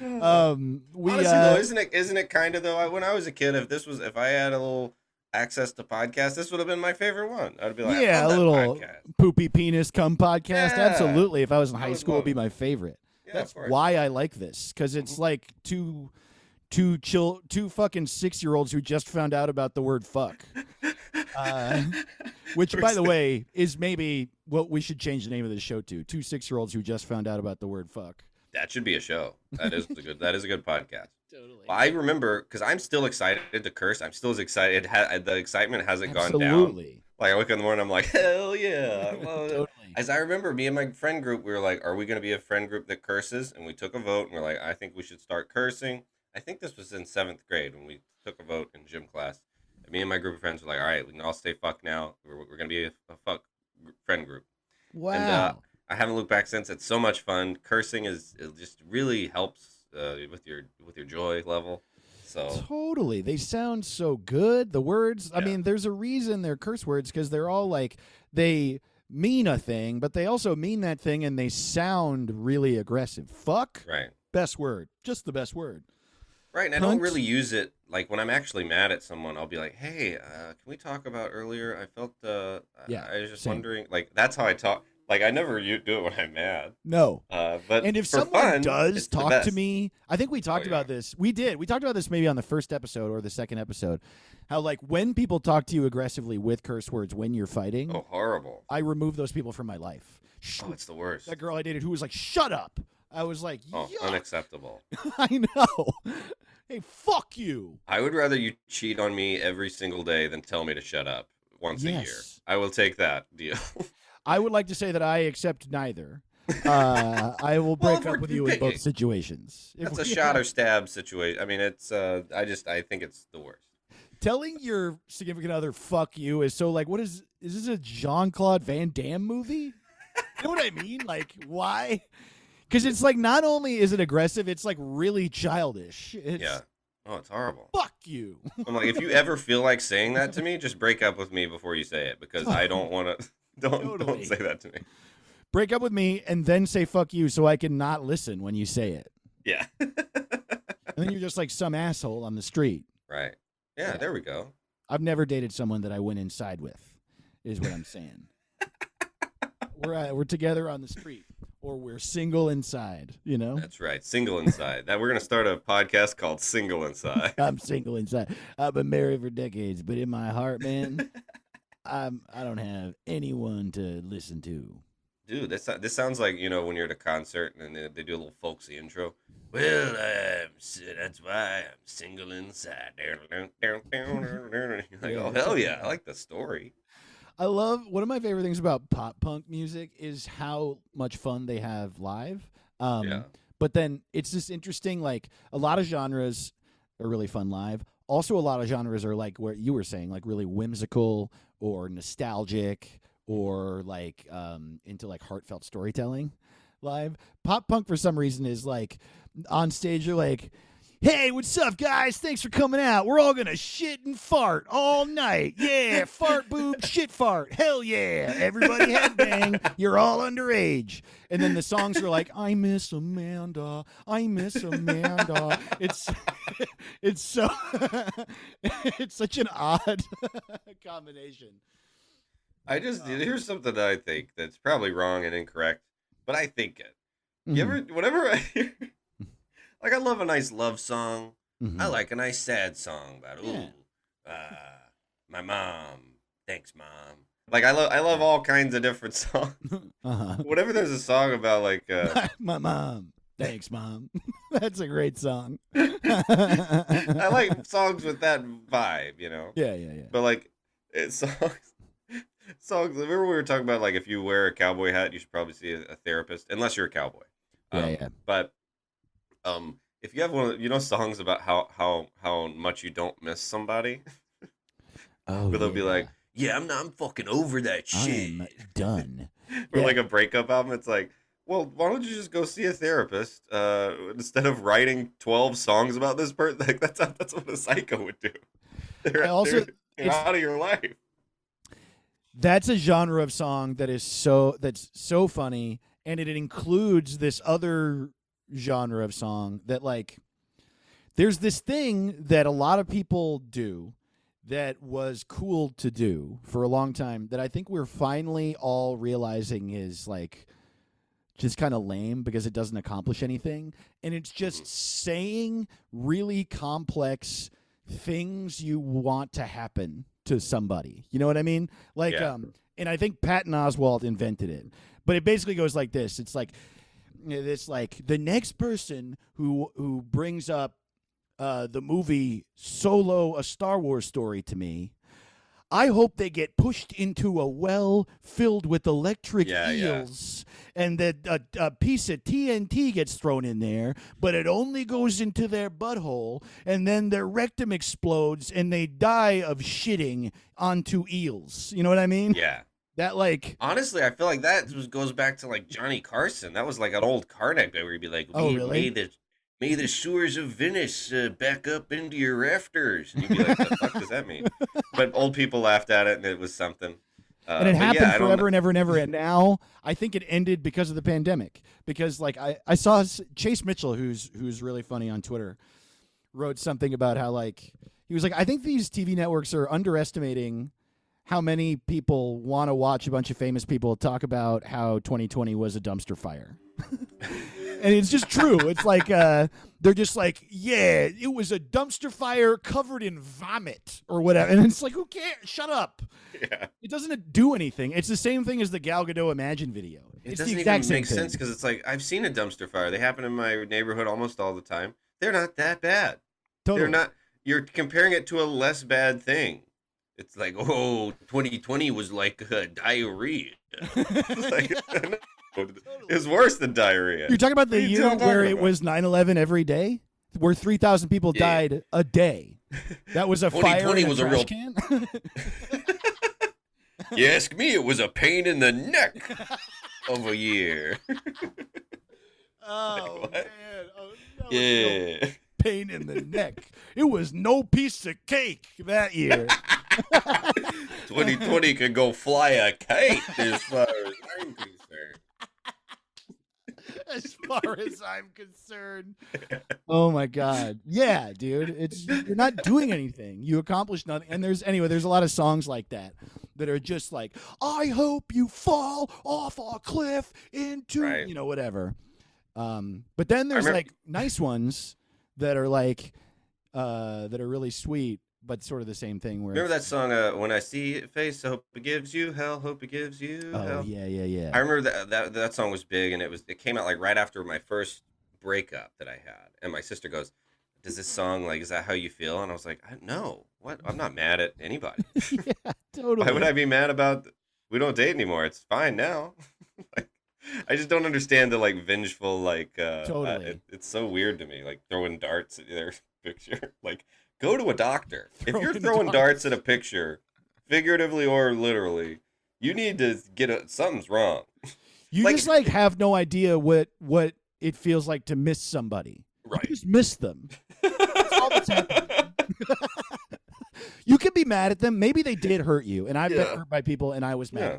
Um we
Honestly,
uh,
though, isn't it isn't it kind of though? I, when I was a kid, if this was if I had a little access to podcasts, this would have been my favorite one. I'd be like,
Yeah, a little
podcast.
poopy penis cum podcast.
Yeah.
Absolutely. If I was in high
would
school, it'd be my favorite.
Yeah,
That's why I like this because it's
Mhm.
like two, two chill, two fucking six year olds who just found out about the word fuck. Uh, which, by the way, is maybe what we should change the name of the show to. Two six year olds who just found out about the word fuck.
that should be a show. That is a good. That is a good podcast.
Totally.
I remember because I'm still excited to curse. I'm still as excited. Ha- the excitement hasn't gone down.
Absolutely.
Like I wake up in the morning, I'm like, hell yeah! I.
Totally.
As I remember, me and my friend group, we were like, "Are we going to be a friend group that curses?" And we took a vote, and we're like, "I think we should start cursing." I think this was in seventh grade when we took a vote in gym class. And me and my group of friends were like, "All right, we can all say fuck now. We're, we're going to be a, a fuck gr- friend group."
Wow.
uh, I haven't looked back since. It's so much fun. Cursing is it just really helps uh, with your with your joy level. So
Totally. They sound so good. The words, I mean, there's a reason they're curse words because they're all like, they mean a thing, but they also mean that thing and they sound really aggressive. Fuck,
right,
best word. Just the best word.
right. And I don't really use it like when I'm actually mad at someone. I'll be like, "Hey, uh, can we talk about earlier? I felt uh,
Yeah,
I was just
same.
wondering." Like that's how I talk. Like I never do it when I'm mad.
No.
Uh, but
And if someone
fun,
does talk to me, I think we talked
yeah.
about this. We did. We talked about this maybe on the first episode or the second episode. How, like, when people talk to you aggressively with curse words when you're fighting,
oh horrible.
I remove those people from my life.
Oh, it's the worst.
that girl I dated who was like, shut up. I was like,
Oh,
"Yuck."
unacceptable.
I know. Hey, fuck you.
I would rather you cheat on me every single day than tell me to shut up once a year. I will take that deal.
I would like to say that I accept neither. Uh, I will break
if
up with you in both situations.
That's a shot or stab situation. I mean, it's. Uh, I just. I think it's the worst.
Telling your significant other "fuck you" is so like, what is? Is this a Jean Claude Van Damme movie? You know what I mean? Like, why? Because it's like not only is it aggressive, it's like really childish. It's,
Yeah. Oh, it's horrible.
Fuck you.
I'm like, if you ever feel like saying that to me, just break up with me before you say it because I don't want to. Don't
Totally.
don't say that to me.
Break up with me and then say "fuck you" so I can not listen when you say it.
Yeah.
And then you're just like some asshole on the street.
right. Yeah,
Yeah.
There we go.
I've never dated someone that I went inside with, is what I'm saying. we're uh, we're together on the street, or we're single inside. You know,
That's right. Single inside. That we're gonna start a podcast called Single Inside.
I'm single inside. I've been married for decades, but in my heart, man, I'm I don't have anyone to listen to.
Dude, this this sounds like you know when you're at a concert and they, they do a little folksy intro. Well, I'm, that's why I'm single inside. You're like, oh hell yeah, I like the story.
I love one of my favorite things about pop punk music is how much fun they have live. Um,
yeah,
But then it's just interesting. Like a lot of genres are really fun live. Also, a lot of genres are like what you were saying, like really whimsical or nostalgic or like um, into like heartfelt storytelling live. Pop punk for some reason is like on stage. You're like, "Hey, what's up, guys? Thanks for coming out. We're all gonna shit and fart all night. Yeah, fart, boob, shit, fart. Hell yeah! Everybody headbang. You're all underage." And then the songs are like, "I miss Amanda. I miss Amanda." It's it's so it's such an odd combination.
I just here's something that I think that's probably wrong and incorrect, but I think it. You
Mhm.
ever, whenever I hear, like, I love a nice love song.
Mhm.
I like a nice sad song about ooh,
Yeah.
uh, my mom. Thanks, mom. Like I love, I love all kinds of different songs.
uh-huh.
Whenever there's a song about like, uh,
My mom. Thanks, mom. That's a great song.
I like songs with that vibe, you know.
Yeah, yeah, yeah.
But like, it's songs, songs. Remember we were talking about like if you wear a cowboy hat, you should probably see a, a therapist, unless you're a cowboy.
Yeah,
Um,
yeah.
But um, if you have one, of- you know, songs about how how how much you don't miss somebody,
Oh,
where they'll be like, "Yeah, I'm not. I'm fucking over that shit."
I'm done.
or
yeah.
like a breakup album. It's like, well, why don't you just go see a therapist uh, instead of writing twelve songs about this person? Like that's that's what a psycho would do. They're,
I also-
they're out of your life.
That's a genre of song that is so that's so funny, and it includes this other genre of song that like there's this thing that a lot of people do that was cool to do for a long time that I think we're finally all realizing is like just kind of lame because it doesn't accomplish anything and it's just saying really complex things you want to happen to somebody. You know what I mean? Like
Yeah.
um and I think Patton Oswalt invented it. But it basically goes like this. It's like it's like the next person who who brings up uh, the movie Solo, a Star Wars story to me. I hope they get pushed into a well filled with electric
Yeah, yeah.
eels, and that a, a piece of TNT gets thrown in there, but it only goes into their butthole, and then their rectum explodes, and they die of shitting onto eels. You know what I mean?
Yeah.
That like,
Honestly, I feel like that was, goes back to like Johnny Carson. That was like an old Carnac bit where he'd be like,
Oh,
"May-
really?
May the may the sewers of Venice uh, back up into your rafters." And you'd be like, what "The fuck does that mean?" But old people laughed at it, and it was something. Uh,
and it happened
yeah,
forever and ever and ever. And now I think it ended because of the pandemic. Because like I, I saw Chase Mitchell, who's who's really funny on Twitter, wrote something about how like he was like, I think these TV networks are underestimating how many people want to watch a bunch of famous people talk about how 2020 was a dumpster fire. and it's just true. It's like uh, they're just like, yeah, it was a dumpster fire covered in vomit or whatever. And it's like, who cares? Shut up.
Yeah.
It doesn't do anything. It's the same thing as the Gal Gadot Imagine video.
It
it's
doesn't
the
even make sense because it's like I've seen a dumpster fire. They happen in my neighborhood almost all the time. They're not that bad.
Totally.
They're not. You're comparing it to a less bad thing. It's like, oh, 2020 was like uh, diarrhea. It's like, no, it's worse than diarrhea.
You're talking about the
What are you
year
talking
where it was 9/11 every day, where 3,000 people
Yeah.
died a day. That was a fire
2020
in a
was a
trash
real-
can.
You ask me, it was a pain in the neck of a year.
oh
what?
man, oh, that was real
Yeah.
Pain in the neck. It was no piece of cake that year.
2020 can go fly a kite as far as I'm concerned.
as far as I'm concerned. Oh my god. Yeah, dude. It's you're not doing anything. You accomplished nothing. And there's anyway, there's a lot of songs like that that are just like, I hope you fall off a cliff into
Right.
you know, whatever. Um, but then there's
remem-
like nice ones that are like uh that are really sweet, but sort of the same thing where
Remember that song, uh, When I See It Face, I Hope It Gives You Hell, Hope It Gives You
Oh
Hell?
yeah, yeah, yeah.
I remember that, that that song was big, and it was it came out like right after my first breakup that I had, and my sister goes, "Does this song like is that how you feel?" And I was like, I, "No, what? I'm not mad at anybody.
yeah, totally.
Why would I be mad about? We don't date anymore. It's fine now." like, I just don't understand the like vengeful like. Uh,
Totally.
uh, it, it's so weird to me, like throwing darts at their picture. Like, go to a doctor if you're
Throwing
throwing
darts.
darts at a picture, figuratively or literally. You need to get a something's wrong.
You
like-
just like have no idea what what it feels like to miss somebody.
Right.
You just miss them. all that's happening. You can be mad at them. Maybe they did hurt you, and I've
Yeah.
been hurt by people, and I was mad.
Yeah.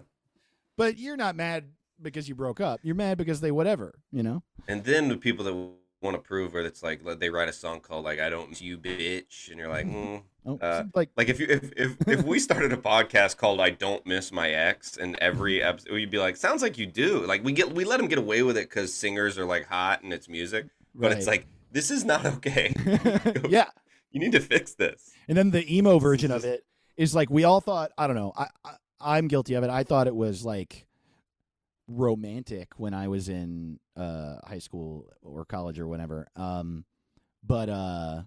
But you're not mad because you broke up. You're mad because they whatever. You know.
And then the people that want to prove where it's like they write a song called like I don't miss you bitch and you're like mm.
Oh,
Uh,
like
like if you if, if if we started a podcast called I don't miss my ex and every episode we'd be like sounds like you do like we get we let them get away with it because singers are like hot and it's music but it's like this is not okay
yeah.
you need to fix this
And then the emo version of it is like we all thought. I don't know. I, I I'm guilty of it. I thought it was like romantic when I was in uh, high school or college or whatever. Um, but uh,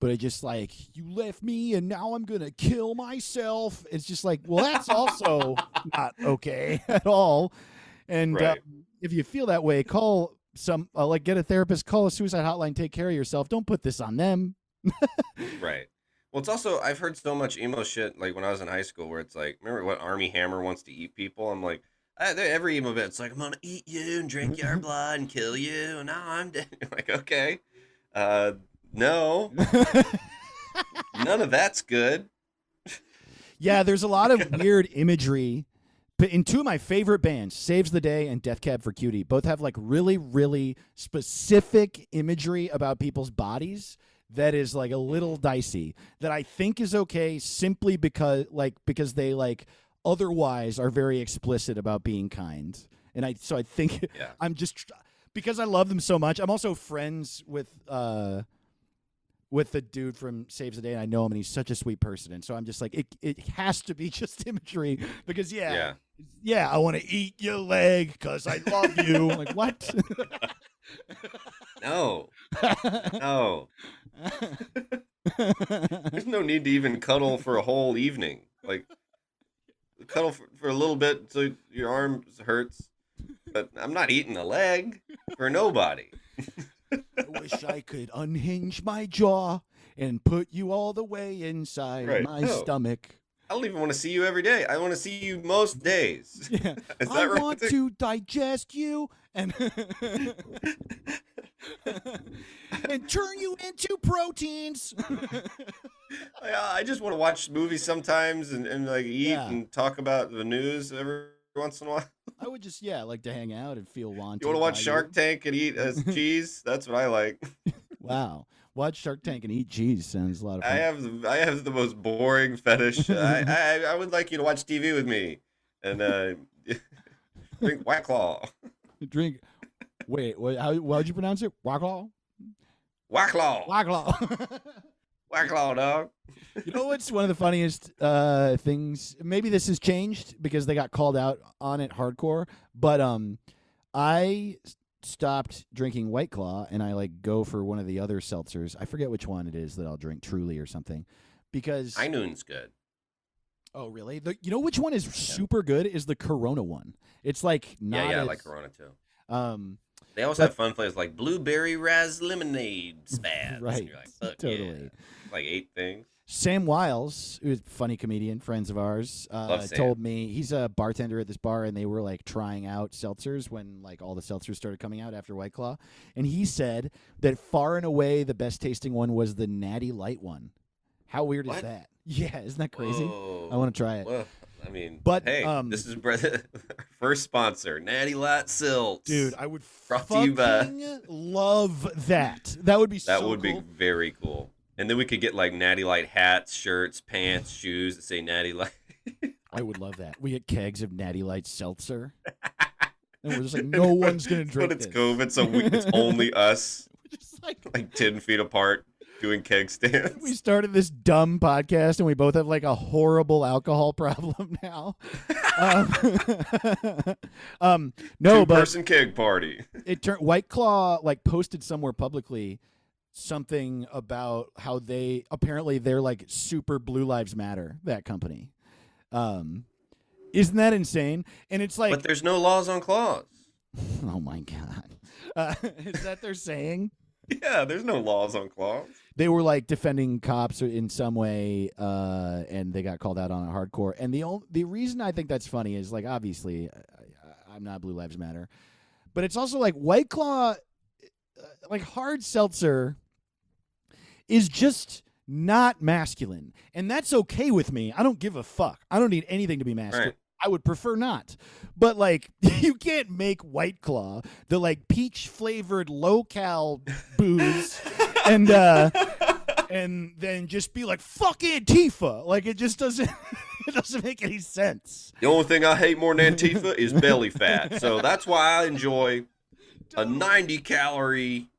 but it just like you left me and now I'm gonna kill myself. It's just like well, that's also not okay at all. And uh, if you feel that way, call some uh, like get a therapist, call a suicide hotline, take care of yourself. Don't put this on them.
right well it's also I've heard so much emo shit like when I was in high school where it's like remember what Armie Hammer wants to eat people I'm like I, every emo it's like I'm gonna eat you and drink your blood and kill you and now I'm dead like okay uh no none of that's good
Yeah, there's a lot of weird imagery. But in two of my favorite bands, Saves the Day and Death Cab for Cutie, both have like really, really specific imagery about people's bodies that is like a little dicey. That I think is okay simply because like because they like otherwise are very explicit about being kind. And I so I think
Yeah.
I'm just because I love them so much. I'm also friends with uh with the dude from Saves the Day, and I know him, and he's such a sweet person. And so I'm just like, it it has to be just imagery because yeah,
Yeah.
yeah, I want to eat your leg because I love you. Like what?
No, no. There's no need to even cuddle for a whole evening. Like, cuddle for, for a little bit so your arm hurts. But I'm not eating a leg for nobody.
I wish I could unhinge my jaw and put you all the way inside
Right.
my
No.
stomach.
I don't even want to see you every day. I want to see you most days.
Yeah, I
right?
want to digest you and and turn you into proteins.
I, I just want to watch movies sometimes and, and like eat
Yeah.
and talk about the news every once in a while.
I would just yeah like to hang out and feel wanted.
You want to watch Shark Tank and eat uh, cheese? That's what I like.
Wow, watch Shark Tank and eat cheese sounds a lot of fun.
I have the, I have the most boring fetish. I, I I would like you to watch TV with me and uh, drink White Claw.
Drink. Wait, what, how how'd you pronounce it? Wacklaw.
White Claw.
Wacklaw.
Dog.
you know what's one of the funniest uh, things? Maybe this has changed because they got called out on it hardcore. But um, I stopped drinking White Claw and I like go for one of the other seltzers. I forget which one it is that I'll drink, Truly or something. Because
High Noon's good.
oh really? The, you know which one is super good? Is the Corona one? It's like not
yeah, yeah, I
as-
like Corona too.
um
They also have fun flavors like blueberry raz lemonade spaz.
Right,
like, Fuck yeah.
totally.
Like eight things.
Sam Wiles, who's a funny comedian, friends of ours, uh, told me he's a bartender at this bar, and they were like trying out seltzers when like all the seltzers started coming out after White Claw, and he said that far and away the best tasting one was the Natty Light one. How weird is that? Yeah, isn't that crazy?
Whoa.
I want to try it.
Well, I mean,
But,
hey,
um,
this is first sponsor, Natty Light Silts.
Dude, I would
Brought to by-
fucking love that. That would be
that
so
would be very cool. And then we could get like Natty Light hats, shirts, pants, shoes that say Natty Light.
I would love that. We get kegs of Natty Light seltzer, and we're just like, no one's gonna drink it.
but it's
this.
COVID, so we, it's only us,
We're just like
like ten feet apart, doing keg stands.
we started this dumb podcast and we both have like a horrible alcohol problem now. um, um, no, but
Two-person keg party.
it turned White Claw like posted somewhere publicly something about how they apparently they're like super Blue Lives Matter that company. Um, isn't that insane? And it's like,
but there's no laws on claws.
oh my god, uh, is that they're saying?
Yeah, there's no laws on claws.
They were like defending cops in some way, uh, and they got called out on it hardcore. And the only, the reason I think that's funny is like obviously I, I'm not Blue Lives Matter, but it's also like White Claw, uh, like hard seltzer, is just not masculine, and that's okay with me. I don't give a fuck. I don't need anything to be masculine.
Right.
I would prefer not. But like you can't make White Claw, the like peach flavored low cal booze and uh and then just be like fuck Antifa. Like it just doesn't it doesn't make any sense.
The only thing I hate more than Antifa is belly fat. So that's why I enjoy a 90 calorie.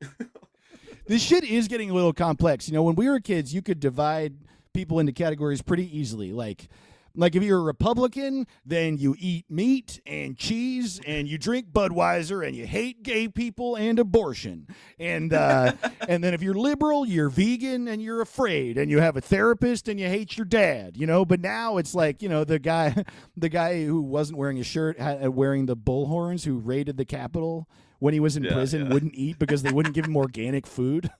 This shit is getting a little complex. You know, when we were kids, you could divide people into categories pretty easily. Like like if you're a Republican, then you eat meat and cheese and you drink Budweiser and you hate gay people and abortion. And uh, and then if you're liberal, you're vegan and you're afraid and you have a therapist and you hate your dad, you know, but now it's like, you know, the guy the guy who wasn't wearing a shirt uh, wearing the bullhorns who raided the Capitol when he was in
Yeah,
prison
yeah.
wouldn't eat because they wouldn't give him organic food.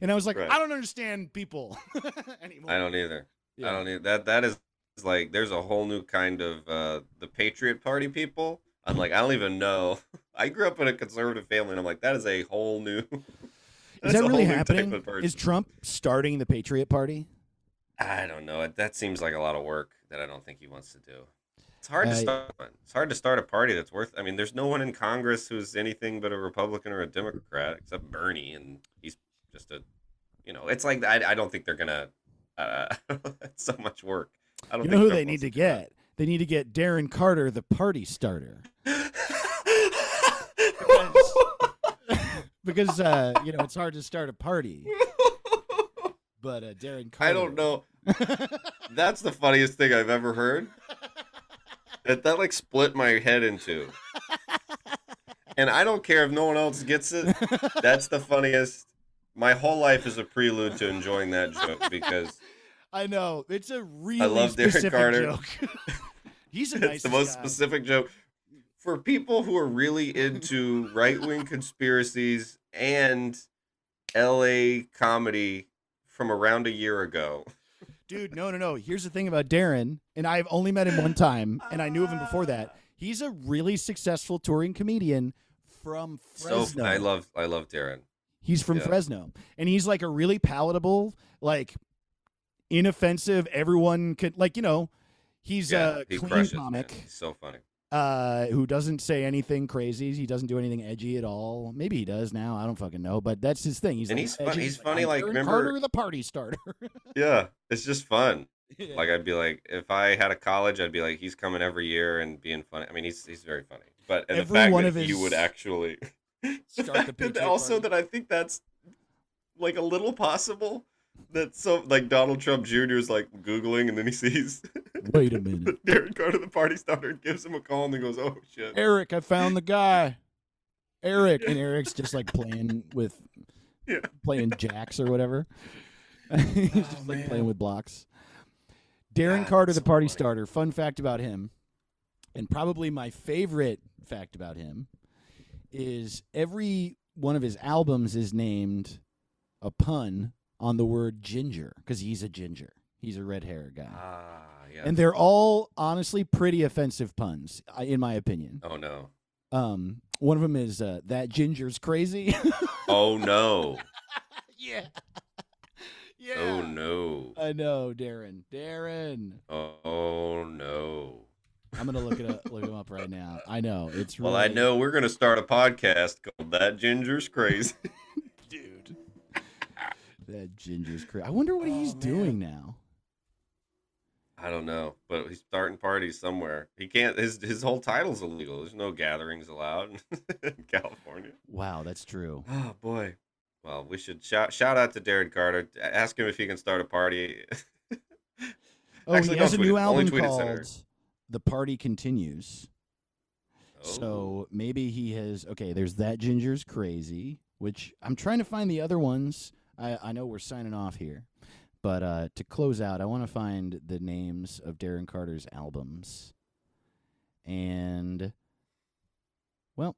And I was like,
Right.
I don't understand people anymore.
I don't either.
Yeah.
I don't either. That that is like there's a whole new kind of uh the Patriot Party people. I'm like I don't even know. I grew up in a conservative family, and I'm like that is a whole new.
Is that really
whole new type
happening? Is Trump starting the Patriot Party?
I don't know. That seems like a lot of work that I don't think he wants to do. It's hard to start. one. It's hard to start a party that's worth. I mean, there's no one in Congress who's anything but a Republican or a Democrat, except Bernie, and he's just a. You know, it's like I, I don't think they're gonna. Uh, it's so much work. I don't.
You know who they need to
do that.
get? They need to get Darren Carter, the party starter, because uh, you know it's hard to start a party. But uh, Darren Carter,
I don't know. That's the funniest thing I've ever heard. That that like split my head into. And I don't care if no one else gets it. That's the funniest. My whole life is a prelude to enjoying that joke because
I know it's a really
love Darren
specific
Carter.
joke. He's a nice
it's the most specific joke. For people who are really into right wing conspiracies and LA comedy from around a year ago.
Dude, no, no, no. Here's the thing about Darren, and I've only met him one time, and I knew of him before ah. that. He's a really successful touring comedian from
So
Fresno.
I love I love Darren.
He's from
Yeah.
Fresno, and he's like a really palatable, like inoffensive. Everyone could like you know, he's
Yeah,
a
he
clean
crushes, man.
comic
He's so funny.
uh, who doesn't say anything crazy. He doesn't do anything edgy at all. Maybe he does now. I don't fucking know, but that's his thing. He's
And
like
he's fun- he's funny,
"I'm
like, remember-
Carter, the party starter.
Yeah, it's just fun.
Yeah.
Like I'd be like, if I had a college, I'd be like, he's coming every year and being funny. I mean, he's he's very funny. But and
Every
the fact
one
that
of
he
his-
would actually
Start the
that also
Party.
that I think that's like a little possible. That so like Donald Trump Jr. is like googling and then he sees
Wait a minute.
Darren Carter, the party starter, and gives him a call and he goes, "Oh shit."
Eric, I found the guy. Eric and Eric's just like playing with
Yeah.
playing jacks or whatever. He's just
Oh,
like
man.
playing with blocks. Darren
God,
Carter, the party starter. Fun fact about him, and probably my favorite fact about him, is every one of his albums is named a pun on the word ginger because he's a ginger. He's a red hair guy.
Ah, yeah.
And they're all honestly pretty offensive puns, in my opinion.
oh no.
Um, one of them is uh, that ginger's crazy.
Oh no.
yeah, yeah.
Oh no.
I know, Darren. Darren.
Oh no.
I'm gonna look it up. Look him up right now. I know it's.
Well, I know we're gonna start a podcast called "That Ginger's Crazy."
dude. that ginger's crazy. I wonder what he's
Oh, man.
doing now.
I don't know, but he's starting parties somewhere. He can't. His his whole title's illegal. There's no gatherings allowed in California.
Wow, that's true.
Oh boy. Well, we should shout shout out to Darren Carter. Ask him if he can start a party.
Oh,
Actually,
he has a
don't
new
it.
Album called
Senator.
"The Party Continues."
Oh.
So maybe he has. Okay, there's that ginger's crazy, which I'm trying to find the other ones. I I know we're signing off here, but uh, to close out, I want to find the names of Darren Carter's albums, and well,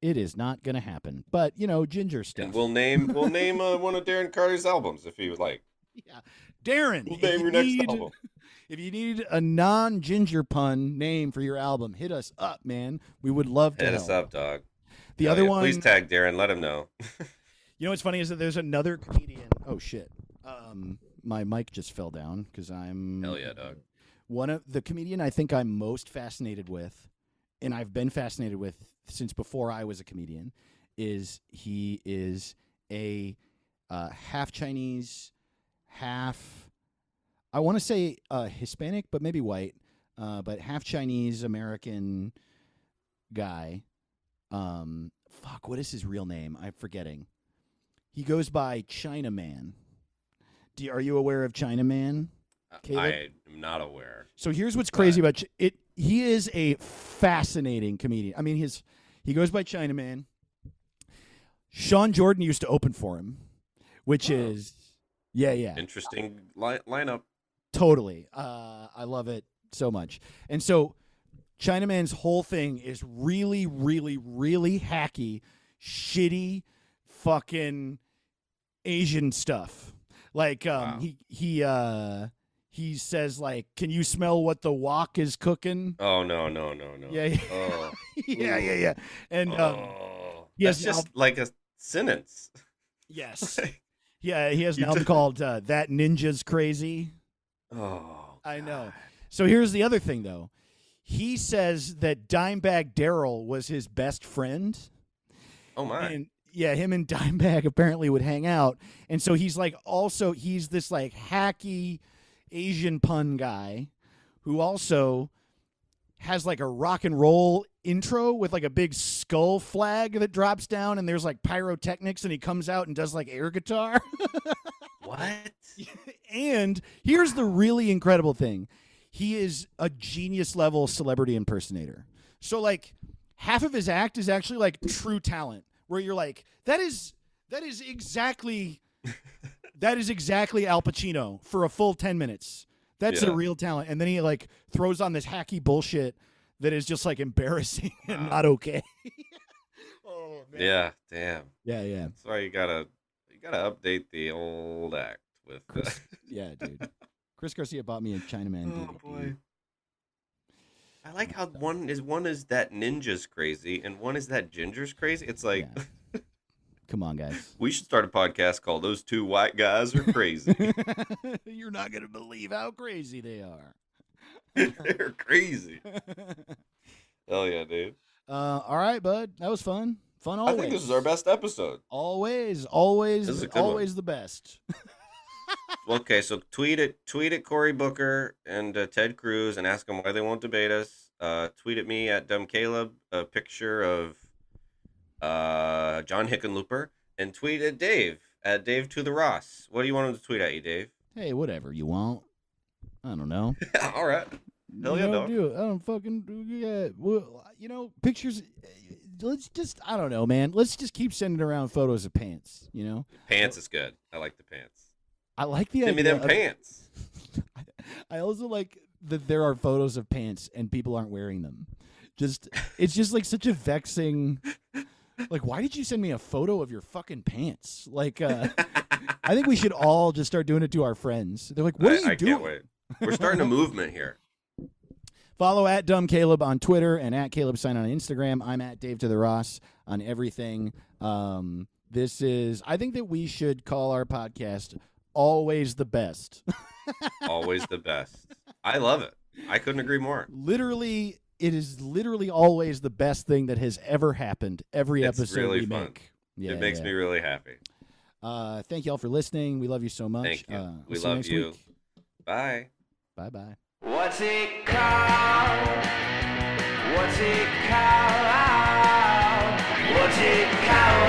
it is not going to happen. But you know, ginger stuff.
and we'll name we'll name uh, one of Darren Carter's albums if he would like.
yeah, Darren.
We'll name
you
your next
need-
album.
If you need a non-ginger pun name for your album, hit us up, man. We would love to
Hit
help.
us up, dog.
The
Hell
other
yeah.
one,
Please tag Darren. Let him know.
you know what's funny is that there's another comedian. Oh shit. Um, my mic just fell down because I'm.
Hell yeah, dog.
one of the comedian I think I'm most fascinated with, and I've been fascinated with since before I was a comedian, is he is a uh, half Chinese, half I want to say uh, Hispanic, but maybe white, uh, but half Chinese American guy. Um, fuck, what is his real name? I'm forgetting. He goes by Chinaman. Do you, are you aware of Chinaman? Caleb?
I am not aware.
So here's what's crazy about Ch- it. He is a fascinating comedian. I mean, his he goes by Chinaman. Sean Jordan used to open for him, which
Oh.
is yeah, yeah,
Interesting li- lineup.
totally. Uh, I love it so much. And so Chinaman's whole thing is really, really, really hacky, shitty, fucking Asian stuff. Like um,
Wow.
he he uh, he says like, "Can you smell what the wok is cooking?"
Oh no no no no.
Yeah, yeah.
Oh.
yeah, yeah, yeah. And um,
oh.
has
That's just like a sentence.
yes, yeah, he has an album
did-
called uh, "That Ninja's Crazy."
oh.
I know.
God.
So here's the other thing, though. He says that Dimebag Darrell was his best friend,
Oh my.
and yeah, him and Dimebag apparently would hang out, and so he's like also he's this like hacky Asian pun guy who also has like a rock and roll intro with like a big skull flag that drops down and there's like pyrotechnics and he comes out and does like air guitar.
What?
and here's the really incredible thing. He is a genius level celebrity impersonator. So like half of his act is actually like true talent where you're like that is that is exactly that is exactly Al Pacino for a full 10 minutes. That's
Yeah.
a real talent. And then he like throws on this hacky bullshit that is just like embarrassing and
Wow.
not okay. oh man.
Yeah. Damn.
Yeah, yeah.
That's why you gotta you gotta update the old act with. The...
Chris, yeah, dude. Chris Garcia bought me a Chinaman
Oh
DVD.
boy. I like how one is one is that ninja's crazy and one is that ginger's crazy. It's like
Yeah. Come on, guys.
we should start a podcast called "Those Two White Guys Are Crazy."
You're not gonna believe how crazy they are.
They're crazy. Hell yeah, dude!
uh, all right, bud. That was fun. Fun always.
I think this is our best episode.
Always, always,
This is a good one.
always the best.
Okay, so tweet it, tweet at Cory Booker and uh, Ted Cruz and ask them why they won't debate us. Uh, tweet at me at Dumb Caleb a picture of uh, John Hickenlooper and tweet at Dave at Dave to the Ross. What do you want him to tweet at you, Dave?
hey, whatever you want. I don't know.
All right. Hell
you
yeah, dog.
do it. I don't fucking do yeah. Well, you know, pictures. eh, Let's just. I don't know, man. Let's just keep sending around photos of pants. You know,
Pants is good. I like the pants.
I like the
Send me them
of-
pants.
I also like that there are photos of pants and people aren't wearing them. Just it's just like such a vexing like why did you send me a photo of your fucking pants? Like uh I think we should all just start doing it to our friends. They're like, "What
I,
are you
I
doing?"
can't wait. We're starting a movement here.
Follow at Dumb Caleb on Twitter and at Caleb Synan on Instagram. I'm at Dave to the Ross on everything. Um, this is I think that we should call our podcast always the best.
Always the best. I love it. I couldn't agree more.
literally, it is literally always the best thing that has ever happened. Every
It's
episode
really
we
fun.
make. Yeah,
it makes
yeah.
me really happy.
Uh, thank y'all for listening. We love you so much.
Thank you.
Uh,
We
we'll see you
love
next
you.
week.
Bye.
Bye bye.
What's it called? What's it called? What's it called?